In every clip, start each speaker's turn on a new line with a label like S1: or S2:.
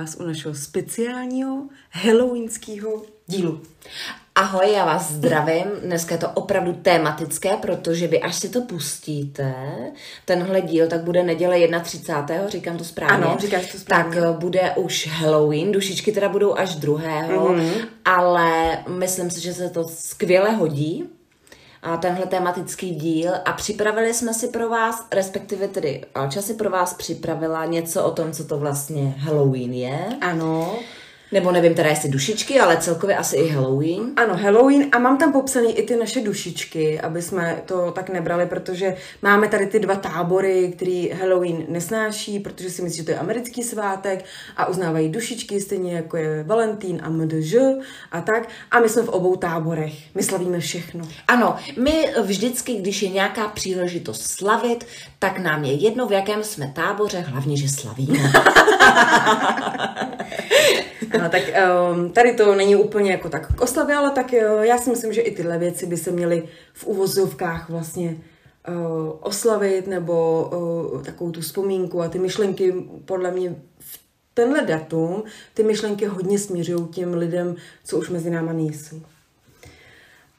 S1: vás u našeho speciálního halloweenského dílu.
S2: Ahoj, já vás zdravím. Dneska je to opravdu tematické, protože vy až si to pustíte, tenhle díl, tak bude neděle 31. říkám to správně.
S1: Ano, říkáš to správně.
S2: Tak eh, bude už Halloween, dušičky teda budou až druhého, mm-hmm. ale myslím si, že se to skvěle hodí, tenhle tematický díl a připravili jsme si pro vás, respektive tedy Alča si pro vás připravila něco o tom, co to vlastně Halloween je.
S1: Ano.
S2: Nebo nevím teda jestli dušičky, ale celkově asi i Halloween.
S1: Ano, Halloween a mám tam popsaný i ty naše dušičky, aby jsme to tak nebrali, protože máme tady ty dva tábory, který Halloween nesnáší, protože si myslí, že to je americký svátek a uznávají dušičky, stejně jako je Valentín a MDŽ a tak. A my jsme v obou táborech. My slavíme všechno.
S2: Ano, my vždycky, když je nějaká příležitost slavit, tak nám je jedno, v jakém jsme táboře, hlavně, že slavíme.
S1: No, tak um, tady to není úplně jako tak k oslavě, ale tak uh, já si myslím, že i tyhle věci by se měly v uvozovkách vlastně uh, oslavit nebo uh, takovou tu vzpomínku a ty myšlenky podle mě v tenhle datum ty myšlenky hodně směřují těm lidem, co už mezi náma nejsou.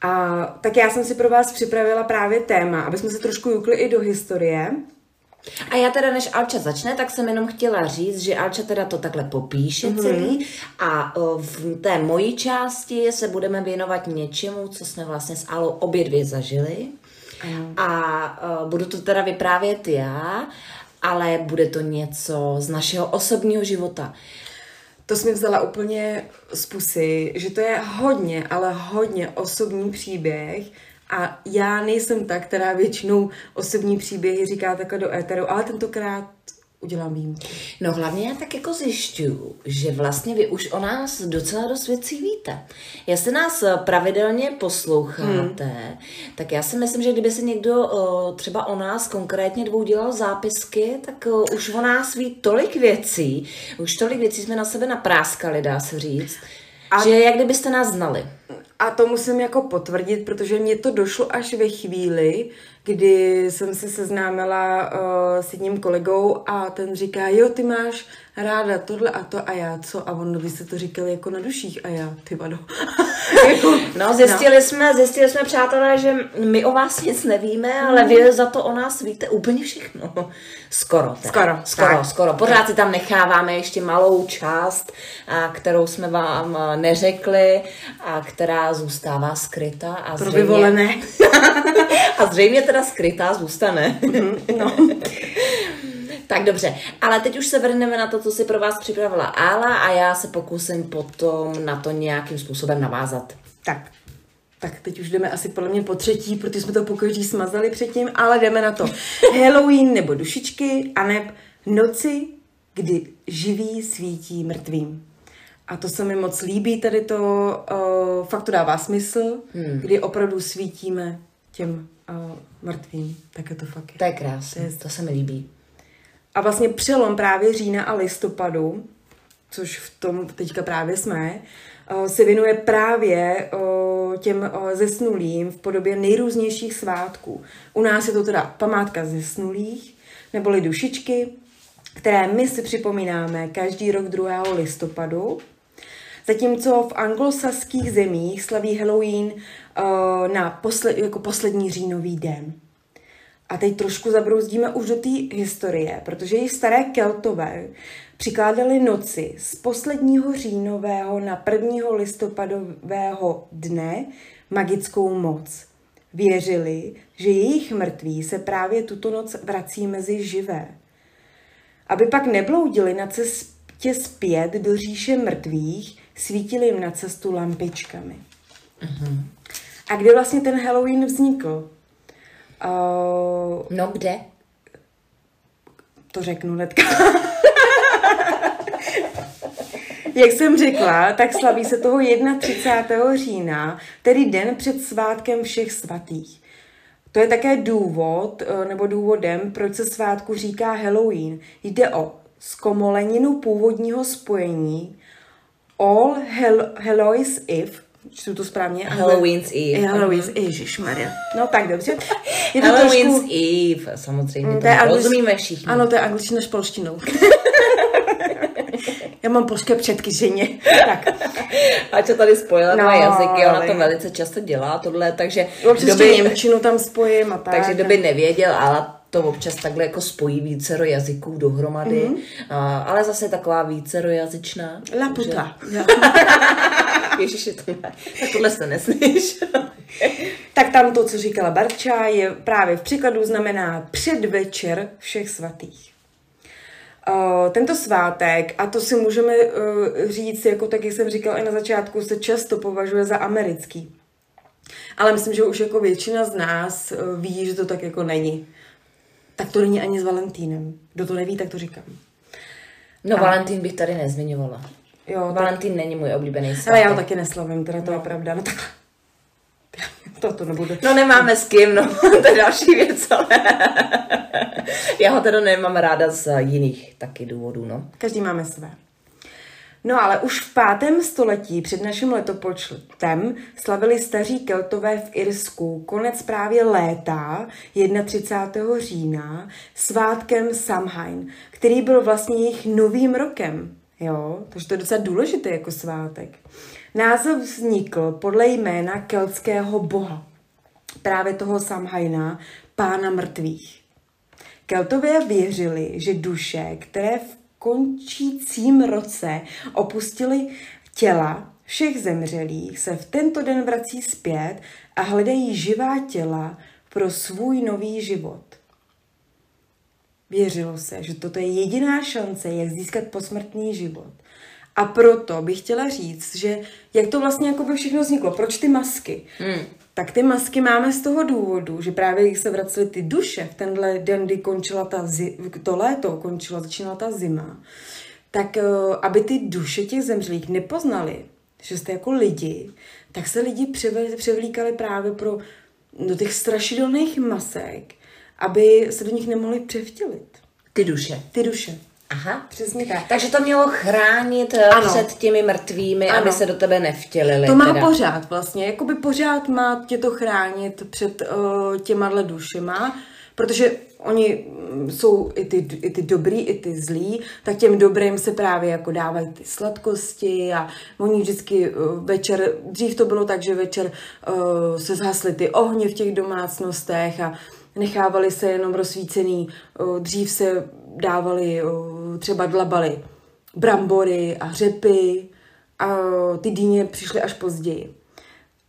S1: A tak já jsem si pro vás připravila právě téma, aby jsme se trošku jukli i do historie.
S2: A já teda, než Alča začne, tak jsem jenom chtěla říct, že Alča teda to takhle popíše mm-hmm. celý a v té mojí části se budeme věnovat něčemu, co jsme vlastně s Alou obě dvě zažili. Mm. A budu to teda vyprávět já, ale bude to něco z našeho osobního života.
S1: To jsem vzala úplně z pusy, že to je hodně, ale hodně osobní příběh, a já nejsem ta, která většinou osobní příběhy říká takhle do éteru, ale tentokrát udělám výjimku.
S2: No hlavně já tak jako zjišťuju, že vlastně vy už o nás docela dost věcí víte. Jestli nás pravidelně posloucháte, hmm. tak já si myslím, že kdyby se někdo třeba o nás konkrétně dvou dělal zápisky, tak už o nás ví tolik věcí, už tolik věcí jsme na sebe napráskali, dá se říct, a... že jak kdybyste nás znali.
S1: A to musím jako potvrdit, protože mě to došlo až ve chvíli, kdy jsem se seznámila uh, s jedním kolegou a ten říká, jo, ty máš ráda tohle a to a já co? A on, vy jste to říkali jako na duších a já, ty vado.
S2: jako, no, zjistili, no. Jsme, zjistili jsme, přátelé, že my o vás nic nevíme, ale vy za to o nás víte úplně všechno. Skoro.
S1: Teda. Skoro.
S2: Skoro, tak. skoro. Pořád si tam necháváme ještě malou část, a, kterou jsme vám neřekli a která zůstává skrytá. A
S1: Pro zřejmě, vyvolené.
S2: a zřejmě teda skrytá zůstane.
S1: Mhm, no.
S2: Tak dobře, ale teď už se vrhneme na to, co si pro vás připravila Ála a já se pokusím potom na to nějakým způsobem navázat.
S1: Tak, tak teď už jdeme asi podle mě po třetí, protože jsme to pokaždý smazali předtím, ale jdeme na to. Halloween nebo dušičky, a neb noci, kdy živí svítí mrtvým. A to se mi moc líbí, tady to uh, fakt to dává smysl, hmm. kdy opravdu svítíme těm uh, mrtvým. Tak je to fakt.
S2: To je krásné, to se mi líbí.
S1: A vlastně přelom právě října a listopadu, což v tom teďka právě jsme, eh, se věnuje právě eh, těm eh, zesnulým v podobě nejrůznějších svátků. U nás je to teda památka zesnulých, neboli dušičky, které my si připomínáme každý rok 2. listopadu. Zatímco v anglosaských zemích slaví Halloween na posled, jako poslední říjnový den. A teď trošku zabrouzdíme už do té historie, protože i staré Keltové přikládali noci z posledního říjnového na 1. listopadového dne magickou moc. Věřili, že jejich mrtví se právě tuto noc vrací mezi živé. Aby pak nebloudili na cestě zpět do říše mrtvých, svítili jim na cestu lampičkami. Uh-huh. A kdy vlastně ten Halloween vznikl?
S2: Uh, no kde?
S1: To řeknu hnedka. Jak jsem řekla, tak slaví se toho 31. října, tedy den před svátkem všech svatých. To je také důvod, eh, nebo důvodem, proč se svátku říká Halloween. Jde o zkomoleninu původního spojení All Hallows Eve, čtu to správně.
S2: Halloween's Eve.
S1: Halloween's Eve, Maria. No tak dobře.
S2: Je to Halloween's trošku... Eve, samozřejmě, mm, to, je rozumíme všichni.
S1: Ano, to je angličtina s polštinou. Já mám polské předky ženě. tak.
S2: A co tady spojila
S1: No,
S2: dva jazyky, ona
S1: ale-
S2: to velice často dělá, tohle, takže
S1: Občas
S2: kdo
S1: ještě
S2: by,
S1: Němčinu tam spojím a tak.
S2: takže kdo by nevěděl, ale to občas takhle jako spojí vícero jazyků dohromady,
S1: Mhm.
S2: mm-hmm. a, ale zase taková vícerojazyčná.
S1: La puta. Jo.
S2: Ježiši, to ne. Tak tohle se nesmíš.
S1: Tak tam to, co říkala Barča, je právě v překladu znamená předvečer všech svatých. Uh, tento svátek, a to si můžeme uh, říct, jako tak, jak jsem říkala i na začátku, se často považuje za americký. Ale myslím, že už jako většina z nás ví, že to tak jako není. Tak to není ani s Valentínem. Kdo to neví, tak to říkám.
S2: No, Valentín bych tady nezmiňovala.
S1: Jo, tak,
S2: Valentín není můj oblíbený svátek.
S1: ale já ho taky neslavím, teda to je pravda. No tak to to nebude.
S2: No nemáme s kým, no, to je další věc, ale já ho teda nemám ráda z jiných taky důvodů, no.
S1: Každý máme své. No ale už v pátém století před naším letopočtem slavili staří keltové v Irsku konec právě léta 31. října svátkem Samhain, který byl vlastně jejich novým rokem. Jo, takže to je docela důležité jako svátek. Název vznikl podle jména keltského boha, právě toho Samhaina, pána mrtvých. Keltové věřili, že duše, které v končícím roce opustily těla všech zemřelých, se v tento den vrací zpět a hledají živá těla pro svůj nový život. Věřilo se, že toto je jediná šance, jak získat posmrtný život. A proto bych chtěla říct, že jak to vlastně jako by všechno vzniklo, proč ty masky?
S2: Hmm.
S1: Tak ty masky máme z toho důvodu, že právě když se vracely ty duše v tenhle den, kdy končila ta zi- to léto, končila, začínala ta zima, tak eh, aby ty duše těch zemřelých nepoznali, že jste jako lidi, tak se lidi převlíkali právě pro do těch strašidelných masek, aby se do nich nemohli převtělit.
S2: Ty duše.
S1: Ty duše.
S2: Aha.
S1: Přesně tak.
S2: Takže to mělo chránit eh,
S1: Ano.
S2: před těmi mrtvými,
S1: Ano.
S2: aby se do tebe nevtělili.
S1: To má
S2: teda.
S1: pořád vlastně, jakoby pořád má tě to chránit před uh, těma dušema, protože oni mm, jsou i ty, i ty dobrý, i ty zlí, tak těm dobrým se právě jako dávají ty sladkosti a oni vždycky uh, večer, dřív to bylo tak, že večer uh, se zhasly ty ohně v těch domácnostech a nechávali se jenom rozsvícený, uh, dřív se dávali uh, třeba dlabaly brambory a řepy a ty dýně přišly až později.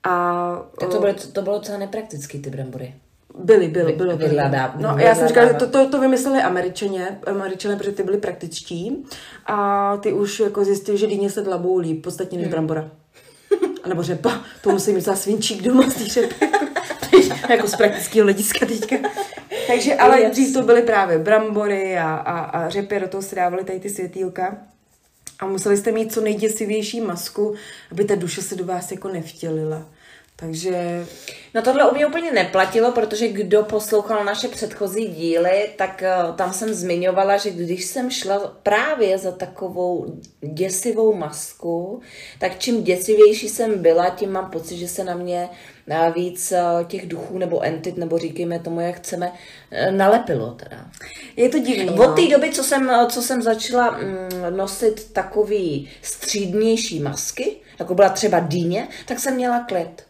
S1: A
S2: Tak to bylo, to bylo docela nepraktický, ty brambory.
S1: byly, byly, byly. byly.
S2: vydladá-
S1: No, já jsem říkala, že to, to, to vymysleli američané, američané, protože ty byli praktičtí a ty už jako zjistili, že dýně se dlabou líp, podstatně než brambora. A nebo řepa, to musím mít za svinčík doma z té řepy. jako z praktického hlediska teďka. Takže, ale
S2: Yes.
S1: dřív to byly právě brambory a, a, a řepy, do toho se dávaly tady ty světýlka. A museli jste mít co nejděsivější masku, aby ta duše se do vás jako nevtělila. Takže
S2: No tohle u mě úplně neplatilo, protože kdo poslouchal naše předchozí díly, tak eh, tam jsem zmiňovala, že když jsem šla právě za takovou děsivou masku, tak čím děsivější jsem byla, tím mám pocit, že se na mě eh, víc eh, těch duchů nebo entit, nebo říkejme tomu, jak chceme, eh, nalepilo teda.
S1: je to divný.
S2: Od
S1: no.
S2: té doby, co jsem, co jsem začala mm, nosit takový střídnější masky, jako byla třeba dýně, tak jsem měla klid.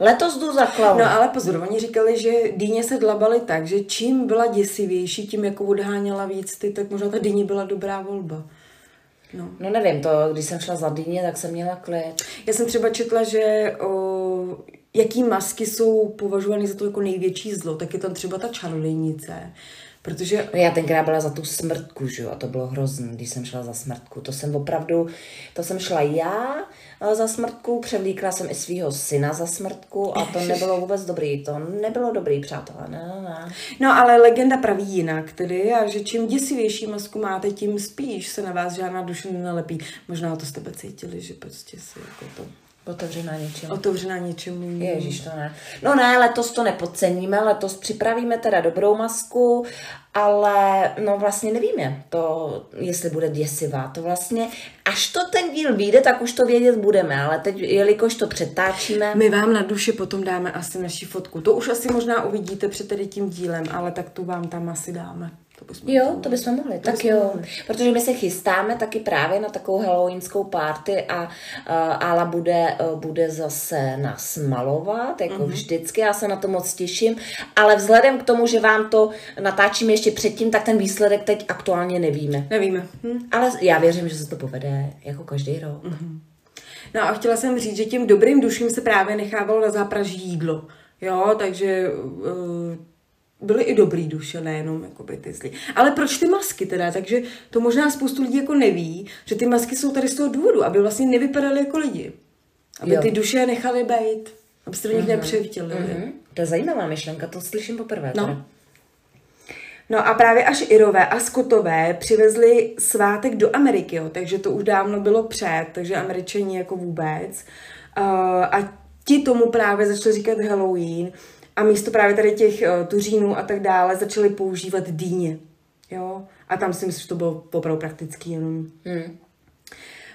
S2: Letos jdu za klaun.
S1: No ale pozor, oni říkali, že dýně se dlabaly tak, že čím byla děsivější, tím jako odháněla víc ty, tak možná ta dýně byla dobrá volba. No.
S2: No nevím, to, když jsem šla za dýně, tak jsem měla klid.
S1: Já jsem třeba četla, že o, jaký masky jsou považovány za to jako největší zlo, tak je tam třeba ta čarodějnice. Protože
S2: No já tenkrát byla za tu smrtku, že jo, a to bylo hrozný, když jsem šla za smrtku. To jsem opravdu, to jsem šla já eh, za smrtku, převlíkla jsem i svého syna za smrtku a to nebylo vůbec dobrý, to nebylo dobrý, přátelé, ne, ne, ne.
S1: No ale legenda praví jinak tedy a že čím děsivější masku máte, tím spíš se na vás žádná duše nenalepí. Možná to jste cítili, že prostě si jako to
S2: Otevřená něčím.
S1: otevřená něčemu.
S2: Ježíš, to ne. No ne, letos to nepodceníme, letos připravíme teda dobrou masku, ale no vlastně nevíme, to, jestli bude děsivá. To vlastně, až to ten díl vyjde, tak už to vědět budeme, ale teď, jelikož to přetáčíme,
S1: My vám na duši potom dáme asi naši fotku. To už asi možná uvidíte před tady tím dílem, ale tak tu vám tam asi dáme. To bychom
S2: Jo, to bychom mohli, tak
S1: bychom
S2: jo.
S1: mohli.
S2: Protože my se chystáme taky právě na takovou halloweenskou party a uh, Ala bude, uh, bude zase nás malovat, jako
S1: Mhm.
S2: mm-hmm. vždycky, já se na to moc těším, ale vzhledem k tomu, že vám to natáčíme ještě předtím, tak ten výsledek teď aktuálně nevíme.
S1: Nevíme. Hm.
S2: Ale já věřím, že se to povede jako každý rok.
S1: Mhm. No a chtěla jsem říct, že tím dobrým duším se právě nechávalo na zápraží jídlo. Jo, takže uh, byly i dobrý duše, nejenom jakoby ty zlý. Ale proč ty masky teda? Takže to možná spoustu lidí jako neví, že ty masky jsou tady z toho důvodu, aby vlastně nevypadaly jako lidi. Aby
S2: Jo.
S1: ty duše nechali být. Aby se do nich nepřevtělili.
S2: Mm-hmm. To je zajímavá myšlenka, to slyším poprvé.
S1: No.
S2: teda.
S1: No a právě až Irové a Skotové přivezli svátek do Ameriky, jo, takže to už dávno bylo před, takže Američani jako vůbec. Uh, a ti tomu právě začali říkat Halloween a místo právě tady těch uh, tuřínů a tak dále začali používat dýně. Jo? A tam si myslím, že to bylo opravdu praktický jenom.
S2: Hmm.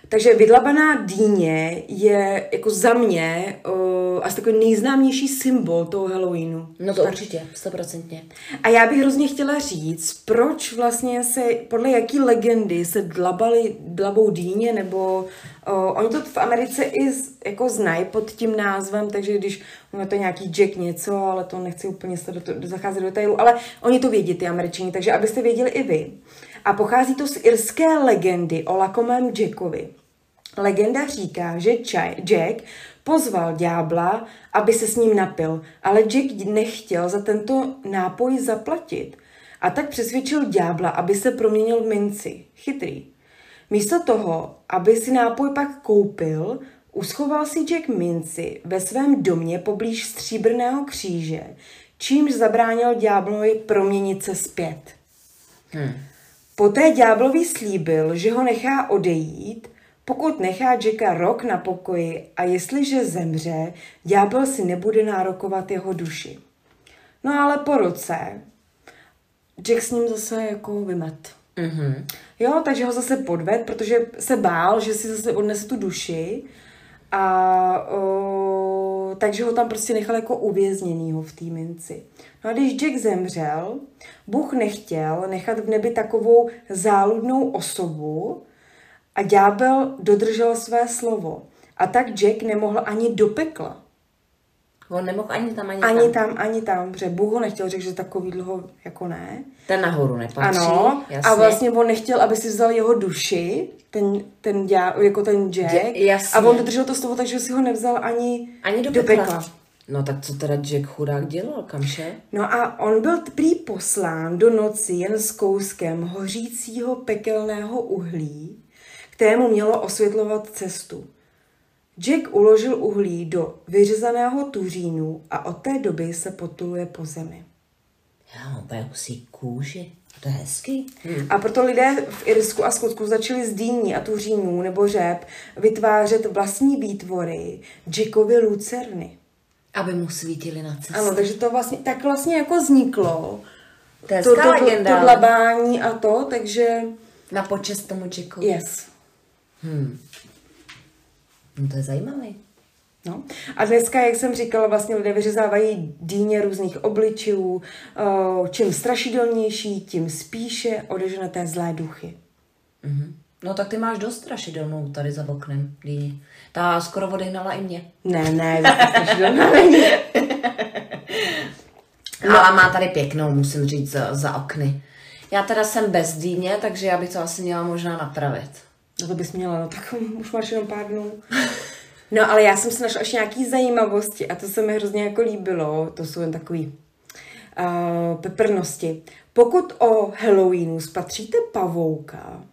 S1: Takže vydlabaná dýně je jako za mě uh, asi takový nejznámější symbol toho Halloweenu.
S2: No to určitě, stoprocentně.
S1: A já bych hrozně chtěla říct, proč vlastně se, podle jaký legendy se dlabali, dlabou dýně, nebo uh, oni to v Americe i z, jako znají pod tím názvem, takže když ono je to nějaký Jack něco, ale to nechci úplně se do, do, zacházet do detailu, ale oni to vědí, ty Američani, takže abyste věděli i vy. A pochází to z irské legendy o lakomém Jackovi. Legenda říká, že Jack pozval ďábla, aby se s ním napil, ale Jack nechtěl za tento nápoj zaplatit a tak přesvědčil ďábla, aby se proměnil v minci. Chytrý. Místo toho, aby si nápoj pak koupil, uschoval si Jack minci ve svém domě poblíž stříbrného kříže, čímž zabránil ďáblovi proměnit se zpět.
S2: Hmm.
S1: Poté ďáblovi slíbil, že ho nechá odejít, pokud nechá Jacka rok na pokoji a jestliže zemře, ďábel si nebude nárokovat jeho duši. No ale po roce Jack s ním zase jako vymet.
S2: Mm-hmm.
S1: Jo, takže ho zase podved, protože se bál, že si zase odnese tu duši a o, takže ho tam prostě nechal jako uvězněnýho v té minci. No a když Jack zemřel, Bůh nechtěl nechat v nebi takovou záludnou osobu a ďábel dodržel své slovo. A tak Jack nemohl ani do pekla.
S2: On nemohl ani tam, ani,
S1: Ani
S2: tam.
S1: tam, ani tam, protože Bůh ho nechtěl, řekl, že takový dlouho jako ne.
S2: Ten nahoru nepatří,
S1: Ano,
S2: jasně.
S1: a vlastně on nechtěl, aby si vzal jeho duši, ten, ten děl, jako ten Jack.
S2: Je- jasně.
S1: A on dodržel to slovo, takže si ho nevzal ani,
S2: Ani do,
S1: do
S2: pekla.
S1: pekla.
S2: No tak co teda Jack chudák dělal, kam šel?
S1: No a on byl prý poslán do noci jen s kouskem hořícího pekelného uhlí, kterému mělo osvětlovat cestu. Jack uložil uhlí do vyřezaného tuřínu a od té doby se potuluje po zemi.
S2: Já mám úplně husí kůži. To je hezký. Hmm.
S1: A proto lidé v Irsku a Skotsku začali z dýní a tuřínů nebo řep vytvářet vlastní výtvory Jackovy lucerny.
S2: Aby mu svítili na cestě.
S1: Ano, takže to vlastně, tak vlastně jako vzniklo
S2: to je
S1: to, to, to, to dlabání a to, takže
S2: Na počest tomu Jackovi.
S1: yes.
S2: Hmm. No to je zajímavý.
S1: No. A dneska, jak jsem říkala, vlastně lidé vyřezávají dýně různých obličů, o, čím strašidelnější, tím spíše odežené zlé duchy.
S2: Mhm. No tak ty máš dost strašidelnou tady za oknem, Dýni. Ta skoro odehnala i mě.
S1: Ne, ne, strašidelná není.
S2: No. Ale má tady pěknou, musím říct, za, za okny. Já teda jsem bez dýně, takže já bych to asi měla možná napravit.
S1: No to bys měla, no tak už máš jenom pár dnů. No ale já jsem si našla ještě nějaký zajímavosti a to se mi hrozně jako líbilo, to jsou jen takový uh, peprnosti. Pokud o Halloweenu spatříte pavouka,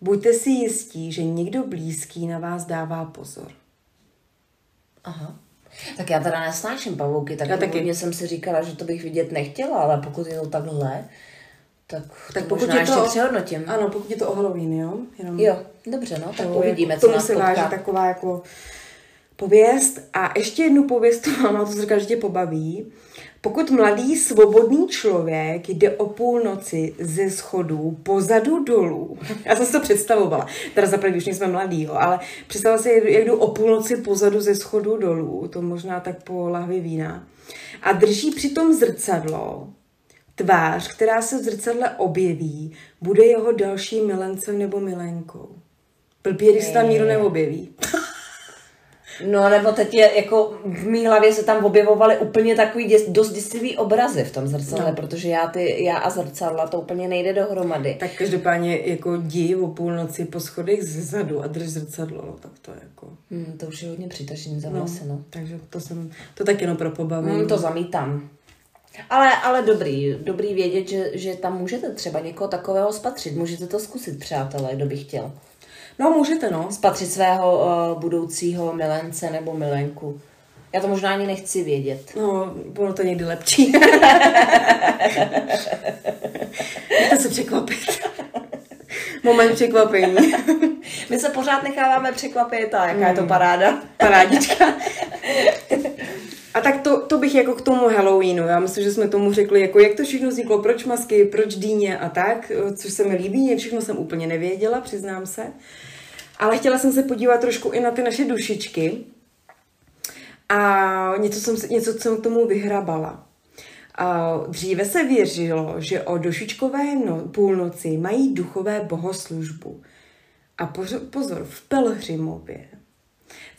S1: buďte si jistí, že někdo blízký na vás dává pozor.
S2: Aha. Tak já teda nesnáším pavouky, tak
S1: Já taky.
S2: jsem si říkala, že to bych vidět nechtěla, ale pokud je to takhle, tak,
S1: Tak pokud
S2: možná
S1: je
S2: ještě
S1: to,
S2: přehodnotím.
S1: Ano, pokud je to o Halloween, jo? Jenom
S2: Jo, dobře, no, tak
S1: To
S2: uvidíme,
S1: jako,
S2: co nás
S1: se váží
S2: potká.
S1: taková jako pověst. A ještě jednu pověst mám, a to se říká, že tě pobaví. Pokud mladý svobodný člověk jde o půlnoci ze schodů pozadu dolů, já jsem si to představovala, teda za první už nejsme mladý, jo, ale představila si, jak jdu o půlnoci pozadu ze schodů dolů, to možná tak po lahvi vína, a drží přitom zrcadlo, Tvář, která se v zrcadle objeví, bude jeho dalším milencem nebo milenkou. Blbě, když se tam nikdo neobjeví.
S2: No nebo teď je jako v mý hlavě se tam objevovaly úplně takový děs, dost děsivý obrazy v tom zrcadle, no. protože já, ty, já a zrcadla to úplně nejde dohromady.
S1: Tak každopádně jako dí o půlnoci po schodech zezadu a drž zrcadlo, no, tak to je jako...
S2: Hmm, to už je hodně přitažení za vlasy, no, no.
S1: Takže to jsem, to tak jenom pro pobavení.
S2: Hmm, to zamítám. Ale, ale dobrý, dobrý vědět, že, že tam můžete třeba někoho takového spatřit. Můžete to zkusit, přátelé, kdo by chtěl.
S1: No, můžete, no.
S2: Spatřit svého uh, budoucího milence nebo milenku. Já to možná ani nechci vědět.
S1: No, bylo to někdy lepší. to se překvapit. Moment překvapení.
S2: My se pořád necháváme překvapit a jaká mm. je to hmm. paráda.
S1: Parádička. A tak to, to bych jako k tomu Halloweenu, já myslím, že jsme tomu řekli, jako jak to všechno vzniklo, proč masky, proč dýně a tak, což se mi líbí, všechno jsem úplně nevěděla, přiznám se. Ale chtěla jsem se podívat trošku i na ty naše dušičky a něco jsem, něco jsem k tomu vyhrabala. Dříve se věřilo, že o dušičkové no, půlnoci mají duchové bohoslužbu. A pozor, v Pelhřimově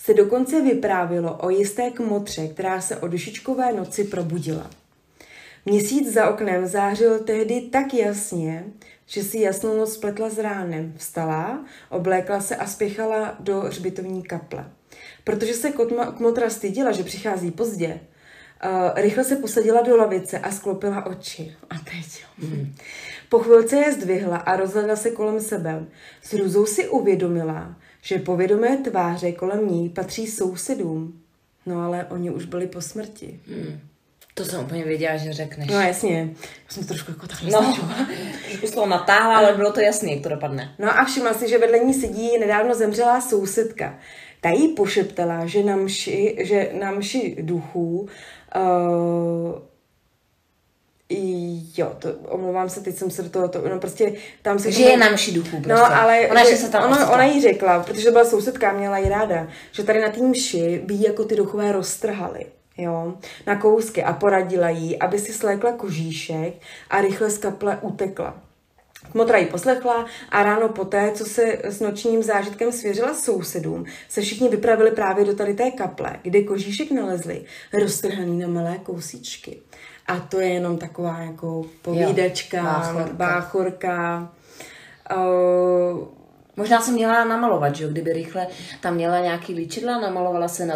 S1: se dokonce vyprávilo o jisté kmotře, která se o dušičkové noci probudila. Měsíc za oknem zářil tehdy tak jasně, že si jasnou noc spletla s ránem. Vstala, oblékla se a spěchala do hřbitovní kaple. Protože se kmotra styděla, že přichází pozdě, uh, rychle se posadila do lavice a sklopila oči. A teď, mm. Po chvilce je zdvihla a rozhledla se kolem sebe. S růzou si uvědomila, že povědomé tváře kolem ní patří sousedům. No ale oni už byli po smrti. Hmm.
S2: To jsem úplně věděla, že řekneš.
S1: No jasně, já jsem trošku jako takhle
S2: No, trošku slovo natáhla, ale bylo to jasné, jak to dopadne.
S1: No a všimla si, že vedle ní sedí nedávno zemřelá sousedka. Ta jí pošeptala, že na mši, že na mši duchů uh, Jo, to, omlouvám se, teď jsem se do toho, to, no prostě tam se...
S2: Že tomu... je na mši duchů
S1: prostě. No, ale ona, že, se tam ono, ona jí řekla, protože byla sousedka, měla jí ráda, že tady na té mši by jako ty duchové roztrhaly jo, na kousky a poradila jí, aby si slékla kožíšek a rychle z kaple utekla. Kmotra ji poslechla a ráno poté, co se s nočním zážitkem svěřila sousedům, se všichni vypravili právě do tady té kaple, kde kožíšek nalezli, roztrhaný na malé kousíčky. A to je jenom taková jako povídačka, jo, báchorka. báchorka. Uh,
S2: Možná se měla namalovat, že jo? Kdyby rychle tam měla nějaký líčidla, namalovala se na,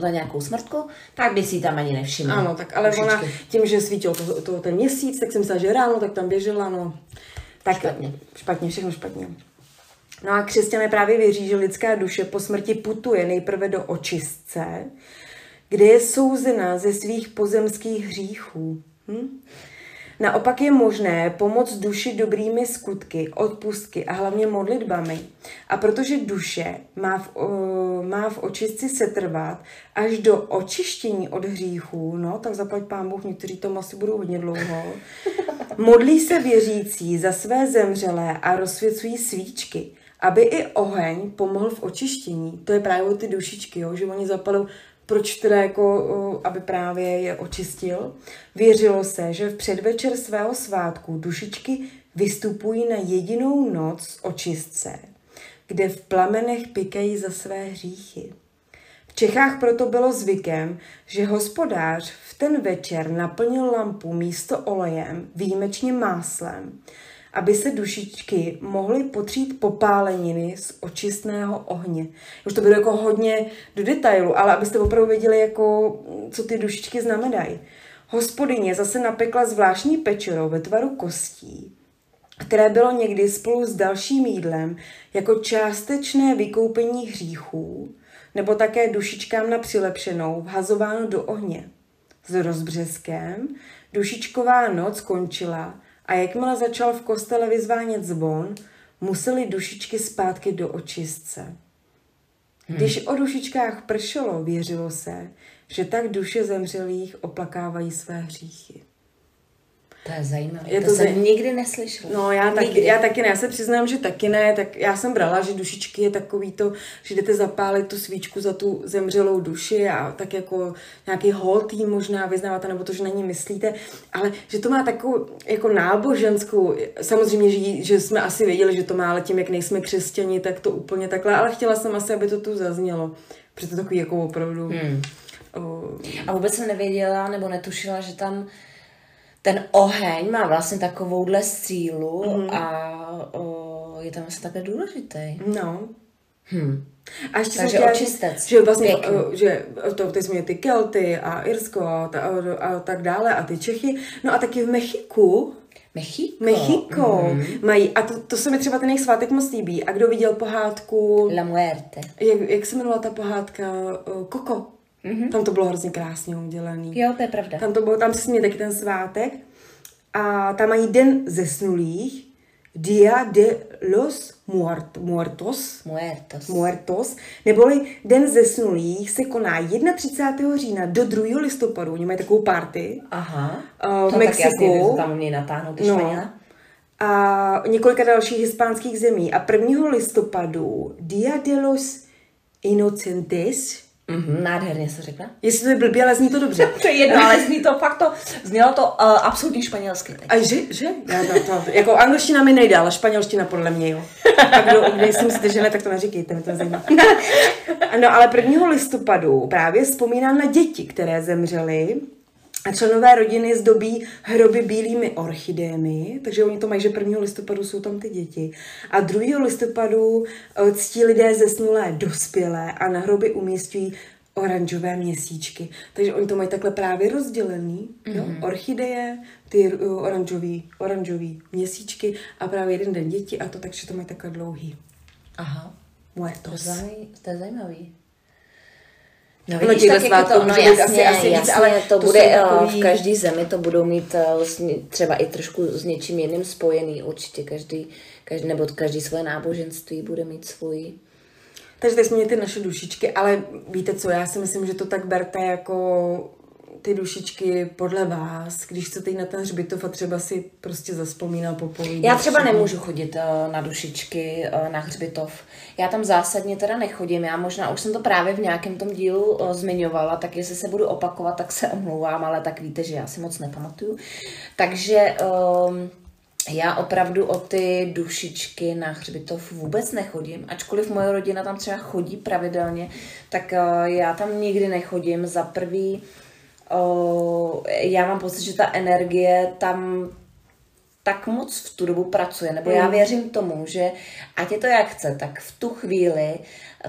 S2: na nějakou smrtku, tak by si tam ani nevšimla.
S1: Ano, tak ale Ušičky. ona tím, že svítil to, to, ten měsíc, tak jsem myslela, že ráno, tak tam běžela, no. Tak špatně. Špatně, všechno špatně. No a křesťané právě věří, že lidská duše po smrti putuje nejprve do očistce, kde je souzena ze svých pozemských hříchů. Hm? Naopak je možné pomoct duši dobrými skutky, odpustky a hlavně modlitbami. A protože duše má v, uh, má v očistci setrvat až do očištění od hříchů, no tak zaplať pán Bůh, někteří to asi budou hodně dlouho, modlí se věřící za své zemřelé a rozsvěcují svíčky aby i oheň pomohl v očištění. To je právě ty dušičky, jo? že oni zapalou proč teda jako, aby právě je očistil. Věřilo se, že v předvečer svého svátku dušičky vystupují na jedinou noc očistce, kde v plamenech pikají za své hříchy. V Čechách proto bylo zvykem, že hospodář v ten večer naplnil lampu místo olejem, výjimečně máslem, aby se dušičky mohly potřít popáleniny z očistného ohně. Už to bylo jako hodně do detailu, ale abyste opravdu věděli, jako, co ty dušičky znamenají. Hospodyně zase napekla zvláštní pečero ve tvaru kostí, které bylo někdy spolu s dalším jídlem jako částečné vykoupení hříchů, nebo také dušičkám na přilepšenou vhazováno do ohně. S rozbřeskem dušičková noc končila a jakmile začal v kostele vyzvánět zvon, museli dušičky zpátky do očistce. Hmm. Když o dušičkách pršelo, věřilo se, že tak duše zemřelých oplakávají své hříchy.
S2: To je zajímavé. Je to, to jsem zaj... nikdy neslyšela.
S1: No já nikdy. taky, já taky ne, já se přiznám, že taky ne, tak já jsem brala, že dušičky je takový to, že jdete zapálit tu svíčku za tu zemřelou duši a tak jako nějaký hold jí možná vyznáváte, nebo to, že na ní myslíte, ale že to má takovou jako náboženskou, samozřejmě, že, že jsme asi věděli, že to má, ale tím, jak nejsme křesťani, tak to úplně takhle, ale chtěla jsem asi, aby to tu zaznělo. Protože to takový jako opravdu... Hmm.
S2: O... A vůbec jsem nevěděla nebo netušila, že tam ten oheň má vlastně takovouhle sílu mm. a o, je tam vlastně takhle důležitý.
S1: No.
S2: Hm.
S1: A ještě
S2: Takže jsem očistec.
S1: Že vlastně, o, že to, ty jsme ty Kelty a Irsko a, ta, a, a tak dále a ty Čechy. No a taky v Mechiku,
S2: Mexiko.
S1: Mexiko mm. mají. A to, to se mi třeba ten jejich svátek moc líbí. A kdo viděl pohádku...
S2: La Muerte.
S1: Jak, jak se jmenovala ta pohádka? Koko. Mm-hmm. Tam to bylo hrozně krásně udělaný.
S2: Jo, to je pravda.
S1: Tam to bylo, tam směje taky ten svátek. A tam mají den zesnulých, Dia de los muert, Muertos,
S2: Muertos.
S1: Muertos, neboli Den zesnulých se koná 31. října do 2. listopadu. Oni mají takovou party
S2: Aha.
S1: Uh, v no, Mexiku. Tak jasně,
S2: natáhnout no.
S1: A několika dalších hispánských zemí. A 1. listopadu Dia de los Inocentes,
S2: Mm-hmm, nádherně se řekne.
S1: Jestli to je blbě, ale zní to dobře.
S2: to je jedno, ale zní to fakt to, znělo to uh, absolutně španělsky. Teď.
S1: A že, že? Já to, to, jako angličtina mi nejde, ale španělština podle mě, jo. A kdo, si myslíte, že ne, tak to neříkejte, mi to zajímá. no ale 1. listopadu právě vzpomínám na děti, které zemřely a členové rodiny zdobí hroby bílými orchidémi, takže oni to mají, že 1. listopadu jsou tam ty děti. A 2. listopadu eh, ctí lidé zesnulé dospělé a na hroby umístují oranžové měsíčky. Takže oni to mají takhle právě rozdělený. Mm-hmm. Jo? Mhm. Orchideje, ty uh, oranžový, oranžový měsíčky a právě jeden den děti a to takže to mají takhle dlouhý.
S2: Aha.
S1: Muertos.
S2: To je zajímavý.
S1: No, no vidíš, tak jako to, no jasně,
S2: asi, asi jasně, víc, ale to, to bude eh, takový... v každé zemi, to budou mít eh, třeba i trošku s něčím jiným spojený, určitě každý, každý nebo každý své náboženství bude mít svůj.
S1: Takže teď jsme ty naše dušičky, ale víte co, já si myslím, že to tak berte jako ty dušičky podle vás, když chcete jít na ten hřbitov a třeba si prostě zaspomíná popovídat.
S2: Já třeba nemůžu chodit uh, na dušičky uh, na hřbitov. Já tam zásadně teda nechodím. Já možná už jsem to právě v nějakém tom dílu uh, zmiňovala, tak jestli se budu opakovat, tak se omlouvám, ale tak víte, že já si moc nepamatuju. Takže um, já opravdu o ty dušičky na hřbitov vůbec nechodím, ačkoliv moje rodina tam třeba chodí pravidelně, tak já tam nikdy nechodím. Za prvý já mám pocit, že ta energie tam tak moc v tu dobu pracuje, nebo já mm. věřím tomu, že ať je to jak chce, tak v tu chvíli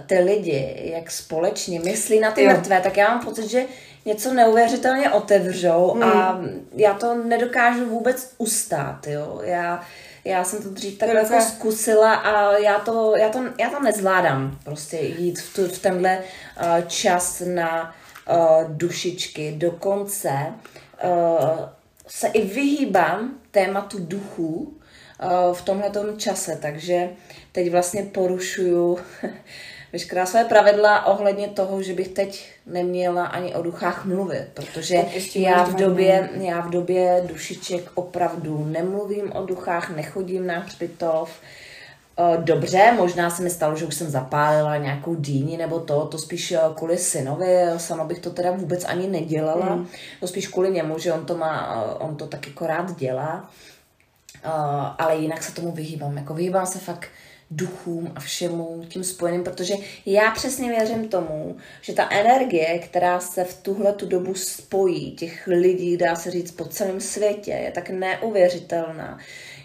S2: ty lidi, jak společně myslí na ty jo. mrtvé, tak já mám pocit, že něco neuvěřitelně otevřou mm. a já to nedokážu vůbec ustát, jo. Já, já jsem to dřív takhle jako zkusila a já to, já to, já to nezvládám prostě jít v, tu, v tenhle uh, čas na uh, dušičky. Dokonce uh, se i vyhýbám tématu duchů uh, v tomhle čase, takže teď vlastně porušuju veškerá své pravidla ohledně toho, že bych teď neměla ani o duchách mluvit, protože já v, době, já v době dušiček opravdu nemluvím o duchách, nechodím na hřbitov, uh, dobře, možná se mi stalo, že už jsem zapálila nějakou dýni nebo to, to spíš eh, kvůli synovi, sama bych to teda vůbec ani nedělala, mm. to spíš kvůli němu, že on to má, eh, on to tak jako rád dělá, ale jinak se tomu vyhýbám, jako vyhýbám se fakt duchům a všemu tím spojeným, protože já přesně věřím tomu, že ta energie, která se v tuhle tu dobu spojí, těch lidí, dá se říct, po celém světě, je tak neuvěřitelná,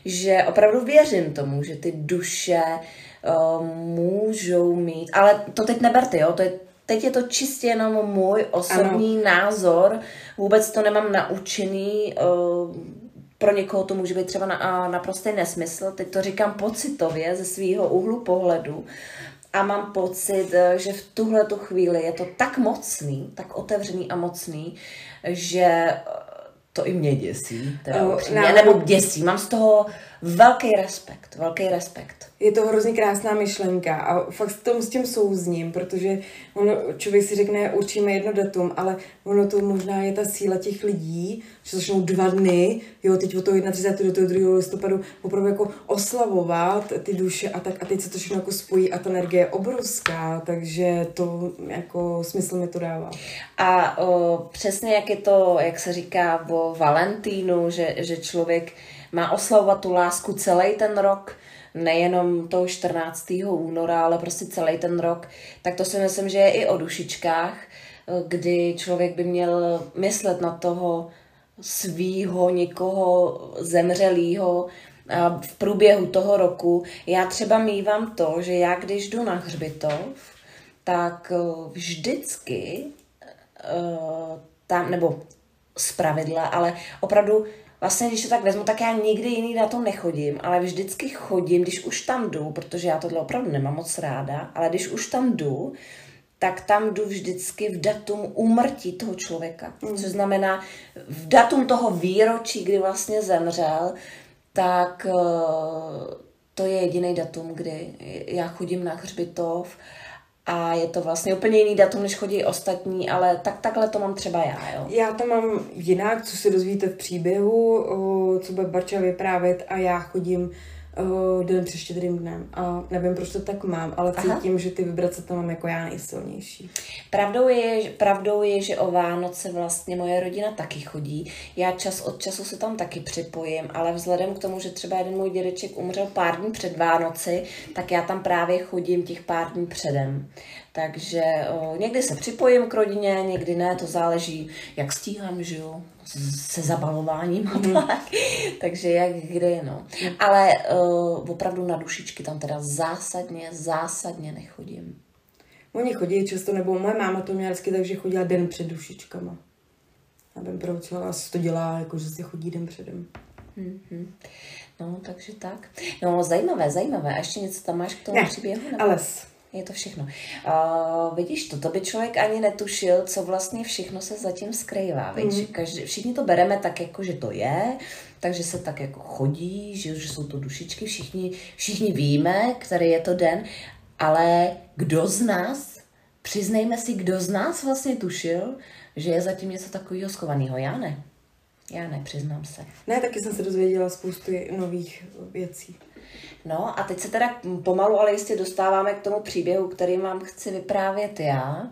S2: že opravdu věřím tomu, že ty duše uh, můžou mít, ale to teď neberte, jo, to je Teď je to čistě jenom můj osobní ano. názor, vůbec to nemám naučený, uh, pro někoho to může být třeba na, naprostý nesmysl, teď to říkám pocitově ze svého úhlu pohledu. A mám pocit, že v tuhle tu chvíli je to tak mocný, tak otevřený a mocný, že to i mě děsí, teda uh, upřímně, nebo děsí. Mám z toho velký respekt, velký respekt.
S1: je to hrozně krásná myšlenka a fakt s tom s tím souzním, protože ono, člověk si řekne, určíme jedno datum, ale ono to možná je ta síla těch lidí, že začnou dva dny, jo, teď od toho 31. do toho 2. listopadu opravdu jako oslavovat ty duše a tak a teď se to všechno jako spojí a ta energie je obrovská, takže to jako smysl mi to dává.
S2: A o, přesně jak je to, jak se říká o Valentínu, že, že člověk má oslavovat tu lásku celý ten rok, nejenom toho 14. února, ale prostě celý ten rok, tak to si myslím, že je i o dušičkách, kdy člověk by měl myslet na toho svýho, někoho zemřelýho v průběhu toho roku. Já třeba mývám to, že já když jdu na hřbitov, tak eh, vždycky eh, tam, nebo z pravidla, ale opravdu vlastně, když to tak vezmu, tak já nikdy jiný na to nechodím, ale vždycky chodím, když už tam jdu, protože já tohle opravdu nemám moc ráda, ale když už tam jdu, tak tam jdu vždycky v datum úmrtí toho člověka. Mm. Což znamená v datum toho výročí, kdy vlastně zemřel, tak uh, to je jediný datum, kdy já chodím na hřbitov a je to vlastně úplně jiný datum, než chodí ostatní, ale tak takhle to mám třeba já, jo.
S1: Já to mám jinak, co si dozvíte v příběhu, co bude Barča vyprávět a já chodím uh, den před štědrým dnem. A nevím, proč to tak mám, ale cítím, Aha. že ty vibrace tam mám jako já nejsilnější.
S2: Pravdou je, pravdou je, že o Vánoce vlastně moje rodina taky chodí. Já čas od času se tam taky připojím, ale vzhledem k tomu, že třeba jeden můj dědeček umřel pár dní před Vánoci, tak já tam právě chodím těch pár dní předem. Takže o, někdy se připojím k rodině, někdy ne, to záleží, jak stíhám, že jo, se zabalováním a mm. tak. Takže jak kde, no. Mm. Ale o, opravdu na dušičky tam teda zásadně, zásadně nechodím.
S1: Oni chodí často, nebo moje máma to měla vždycky, takže chodila den před dušičkama. Nevím proč, ale asi to dělá, jako že se chodí den předem.
S2: Mm-hmm. No, takže tak. No, zajímavé, zajímavé. A ještě něco tam máš k tomu
S1: ne,
S2: příběhu?
S1: Nebo? Ale
S2: je to všechno. Uh, vidíš to, to by člověk ani netušil, co vlastně všechno se zatím skrývá. Mm. Každý, všichni to bereme tak, jako že to je, takže se tak jako chodí, že, že jsou to dušičky, všichni, všichni víme, který je to den, ale kdo z nás, přiznejme si, kdo z nás vlastně tušil, že je zatím něco takového schovaného. Já ne. Já ne, přiznám se.
S1: Ne, taky jsem se dozvěděla spousty nových věcí.
S2: No a teď se teda pomalu, ale jistě dostáváme k tomu příběhu, který vám chci vyprávět já,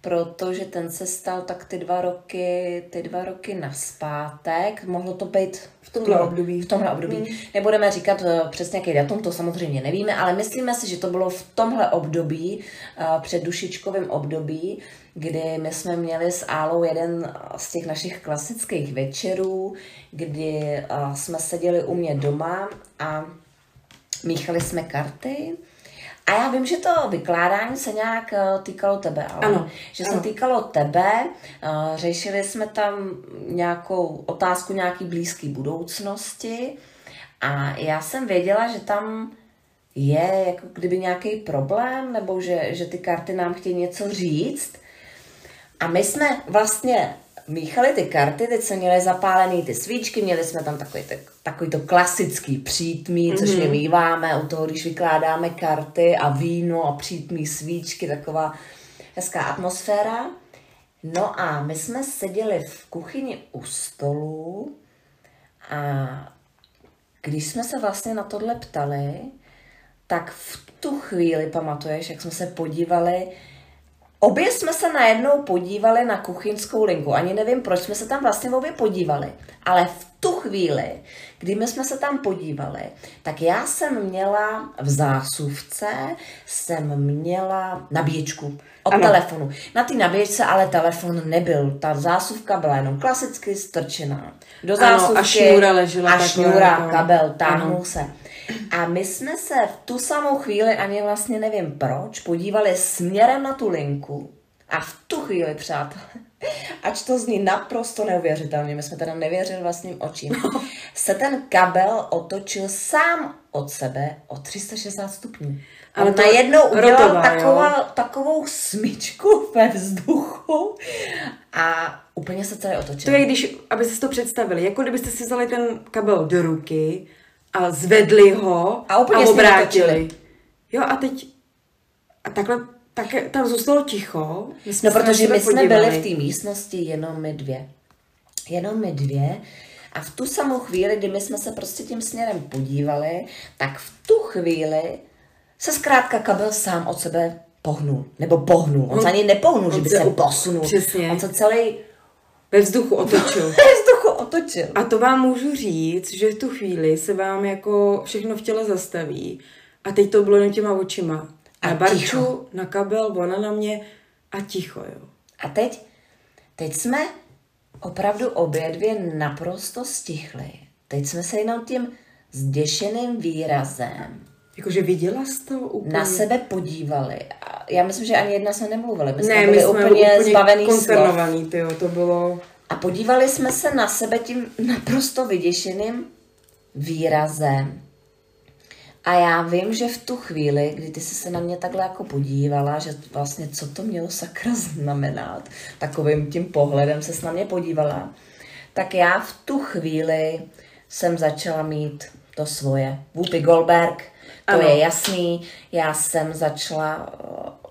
S2: protože ten se stal tak ty dva roky, ty dva roky naspátek. Mohlo to být
S1: v tomhle období.
S2: V tomhle období. Hmm. Nebudeme říkat uh, přesně jaký datum, to samozřejmě nevíme, ale myslíme si, že to bylo v tomhle období, uh, před dušičkovým období, kdy my jsme měli s Álou jeden z těch našich klasických večerů, kdy jsme seděli u mě doma a míchali jsme karty. A já vím, že to vykládání se nějak eh, týkalo tebe, ale
S1: ano,
S2: že ano. se týkalo tebe, eh, řešili jsme tam nějakou otázku nějaký blízké budoucnosti a já jsem věděla, že tam je jako kdyby nějaký problém, nebo že, že ty karty nám chtějí něco říct. A my jsme vlastně míchali ty karty, teď jsme měli zapálený ty svíčky, měli jsme tam takový, takový to klasický přítmí, mm-hmm. což my mhm. míváme u toho, když vykládáme karty a víno a přítmí svíčky, taková hezká atmosféra. No a my jsme seděli v kuchyni u stolu a když jsme se vlastně na tohle ptali, tak v tu chvíli, pamatuješ, jak jsme se podívali Obě jsme se najednou podívali na kuchyňskou linku. Ani nevím, proč jsme se tam vlastně obě podívali. Ale v tu chvíli, kdy my jsme se tam podívali, tak já jsem měla v zásuvce, jsem měla nabíječku od ano. telefonu. Na té nabíječce ale telefon nebyl. Ta zásuvka byla jenom klasicky strčená. Do zásuvky ano, a
S1: šňůra ležela.
S2: A šňůra, jako... kabel, táhnul se. A my jsme se v tu samou chvíli, ani vlastně nevím proč, podívali směrem na tu linku a v tu chvíli, přátelé, ač to zní naprosto neuvěřitelně, my jsme teda nevěřili vlastním očím, se ten kabel otočil sám od sebe o 360 stupňů. Ale to najednou udělal rotová, takovou, takovou smyčku ve vzduchu a úplně se celé otočil.
S1: To je, když, aby si to představili, jako kdybyste si vzali ten kabel do ruky a zvedli ho
S2: A úplně
S1: a obrátili. Jo a teď a takhle tak tam zůstalo ticho. My jsme
S2: No, protože my jsme
S1: podívali.
S2: byli v té místnosti jenom my dvě. Jenom my dvě. A v tu samou chvíli, kdy my jsme se prostě tím směrem podívali, tak v tu chvíli se zkrátka kabel sám od sebe pohnul. Nebo pohnul. On, se ani nepohnul, že
S1: on
S2: by
S1: se
S2: se posunul.
S1: přesně.
S2: On se celý
S1: Ve vzduchu otočil.
S2: ve vzduchu otočil.
S1: A to vám můžu říct, že v tu chvíli se vám jako všechno v těle zastaví. A teď to bylo jen těma očima.
S2: A
S1: na Barču,
S2: ticho.
S1: na kabel, ona na mě a ticho, jo.
S2: A teď, teď jsme opravdu obě dvě naprosto stichli. Teď jsme se jenom tím zděšeným výrazem
S1: Jakože viděla jsi to úplně?
S2: na sebe podívali. Já myslím, že ani jedna jsme nemluvili. My jsme
S1: ne,
S2: byli
S1: my jsme
S2: úplně,
S1: úplně
S2: zbavený slov.
S1: konsternovaný, tyjo, to bylo...
S2: A podívali jsme se na sebe tím naprosto vyděšeným výrazem. A já vím, že v tu chvíli, kdy ty jsi se na mě takhle jako podívala, že vlastně co to mělo sakra znamenat, takovým tím pohledem se na mě podívala, tak já v tu chvíli jsem začala mít to svoje. Whoopi Goldberg, to
S1: Ano.
S2: je jasný, já jsem začala,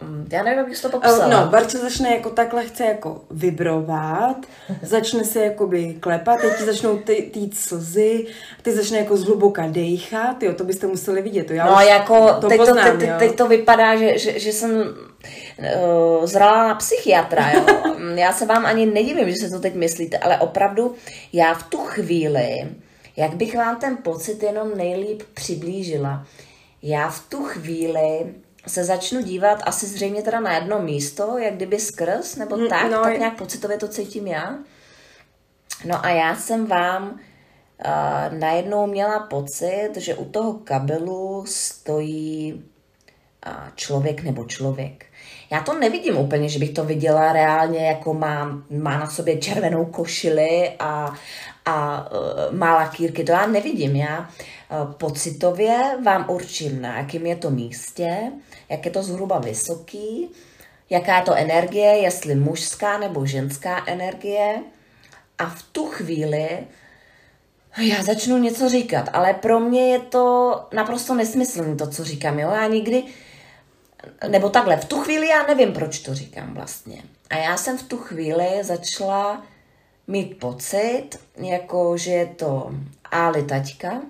S2: mm, já nevím, jak bys to
S1: Eh,
S2: popsala.
S1: No, Barča začne jako takhle chce jako vibrovat, začne se jakoby klepat, teď ti začnou ty, týt slzy, ty začne jako zhluboka dejchat, jo, to byste museli vidět. Já
S2: No jako,
S1: to
S2: teď,
S1: poznám,
S2: to, teď,
S1: jo.
S2: teď to vypadá, že, že, že jsem uh, zrala na psychiatra, jo. já se vám ani nedivím, že se to teď myslíte, ale opravdu já v tu chvíli, jak bych vám ten pocit jenom nejlíp přiblížila, já v tu chvíli se začnu dívat asi zřejmě teda na jedno místo, jak kdyby skrz, nebo
S1: Mm,
S2: tak,
S1: no,
S2: tak nějak pocitově to cítím já. No a já jsem vám uh, najednou měla pocit, že u toho kabelu stojí uh, člověk nebo člověk. Já to nevidím úplně, že bych to viděla reálně, jako má, má na sobě červenou košili a, a uh, má lakýrky. To já nevidím. Já uh, pocitově vám určím, na jakém je to místě, jak je to zhruba vysoký, jaká je to energie, jestli mužská nebo ženská energie. A v tu chvíli já začnu něco říkat, ale pro mě je to naprosto nesmyslné, to, co říkám. Jo? Já nikdy, nebo takhle, v tu chvíli já nevím, proč to říkám vlastně. A já jsem v tu chvíli začala mít pocit, jako že je to Ali taťka,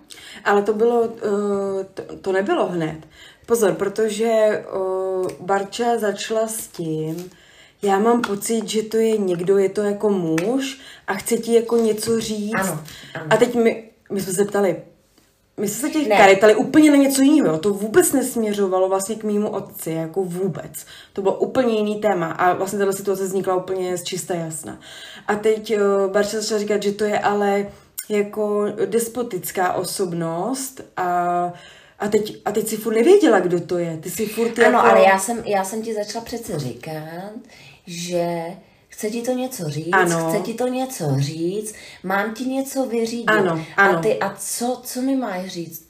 S1: Ale to bylo, uh, to, nebylo hned. Pozor, protože uh, Barča začala s tím, já mám pocit, že to je někdo, je to jako muž a chce ti jako něco říct.
S2: Ano, ano.
S1: A teď my, my jsme se ptali, my jsme se těch
S2: Ne.
S1: tady ptali úplně na něco jiného. To vůbec nesměřovalo vlastně k mýmu otci, jako vůbec. To bylo úplně jiný téma a vlastně tato situace vznikla úplně z čista jasna. A teď uh, Barča začala říkat, že to je ale jako despotická osobnost a a teď, a teď si furt nevěděla, kdo to je. Ty si furt
S2: Ano,
S1: jako...
S2: ale já jsem, já jsem ti začala přece říkat, že chce ti to něco říct,
S1: Ano.
S2: chce ti to něco říct, mám ti něco vyřídit.
S1: Ano, ano.
S2: A ty, a co, co mi máš říct?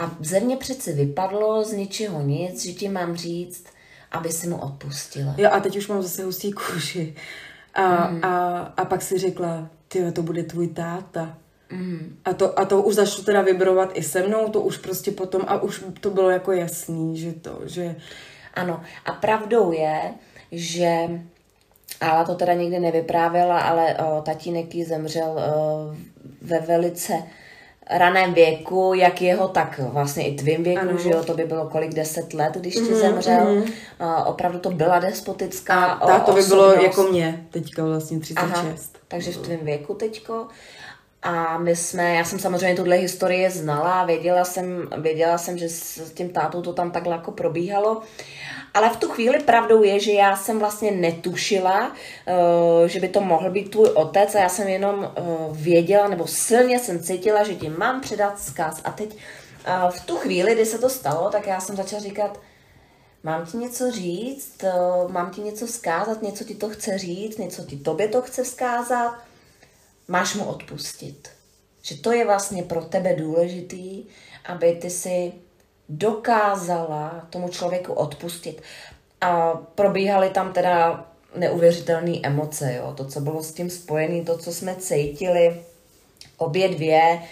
S2: A ze mě přece vypadlo z ničeho nic, že ti mám říct, aby si mu odpustila.
S1: Jo, a teď už mám zase hustý kůži. A,
S2: Mhm.
S1: a, a pak si řekla, ty to bude tvůj táta.
S2: Mhm.
S1: A, to, a to už začalo teda vibrovat i se mnou, to už prostě potom, a už to bylo jako jasný, že to, že...
S2: Ano, a pravdou je, že Ala to teda nikdy nevyprávěla, ale o, tatínek jí zemřel o, ve velice raném věku, jak jeho, tak vlastně i tvým věku,
S1: Ano.
S2: že jo, to by bylo kolik, deset let, když ti zemřel. O, opravdu to byla despotická
S1: A tá, to by
S2: osobnost.
S1: bylo jako mě, teďka vlastně 36.
S2: Aha, takže v tvém věku teďko. A my jsme, já jsem samozřejmě tuhle historii znala, věděla jsem, věděla jsem, že s tím tátou to tam takhle jako probíhalo. Ale v tu chvíli pravdou je, že já jsem vlastně netušila, eh, že by to mohl být tvůj otec a já jsem jenom eh, věděla, nebo silně jsem cítila, že ti mám předat vzkaz. A teď eh, v tu chvíli, kdy se to stalo, tak já jsem začala říkat, Mám ti něco říct, mám ti něco vzkázat, něco ti to chce říct, něco ti tobě to chce vzkázat, máš mu odpustit. Že to je vlastně pro tebe důležitý, aby ty si dokázala tomu člověku odpustit. A probíhaly tam teda neuvěřitelné emoce, jo? to, co bylo s tím spojené, to, co jsme cítili, obě dvě,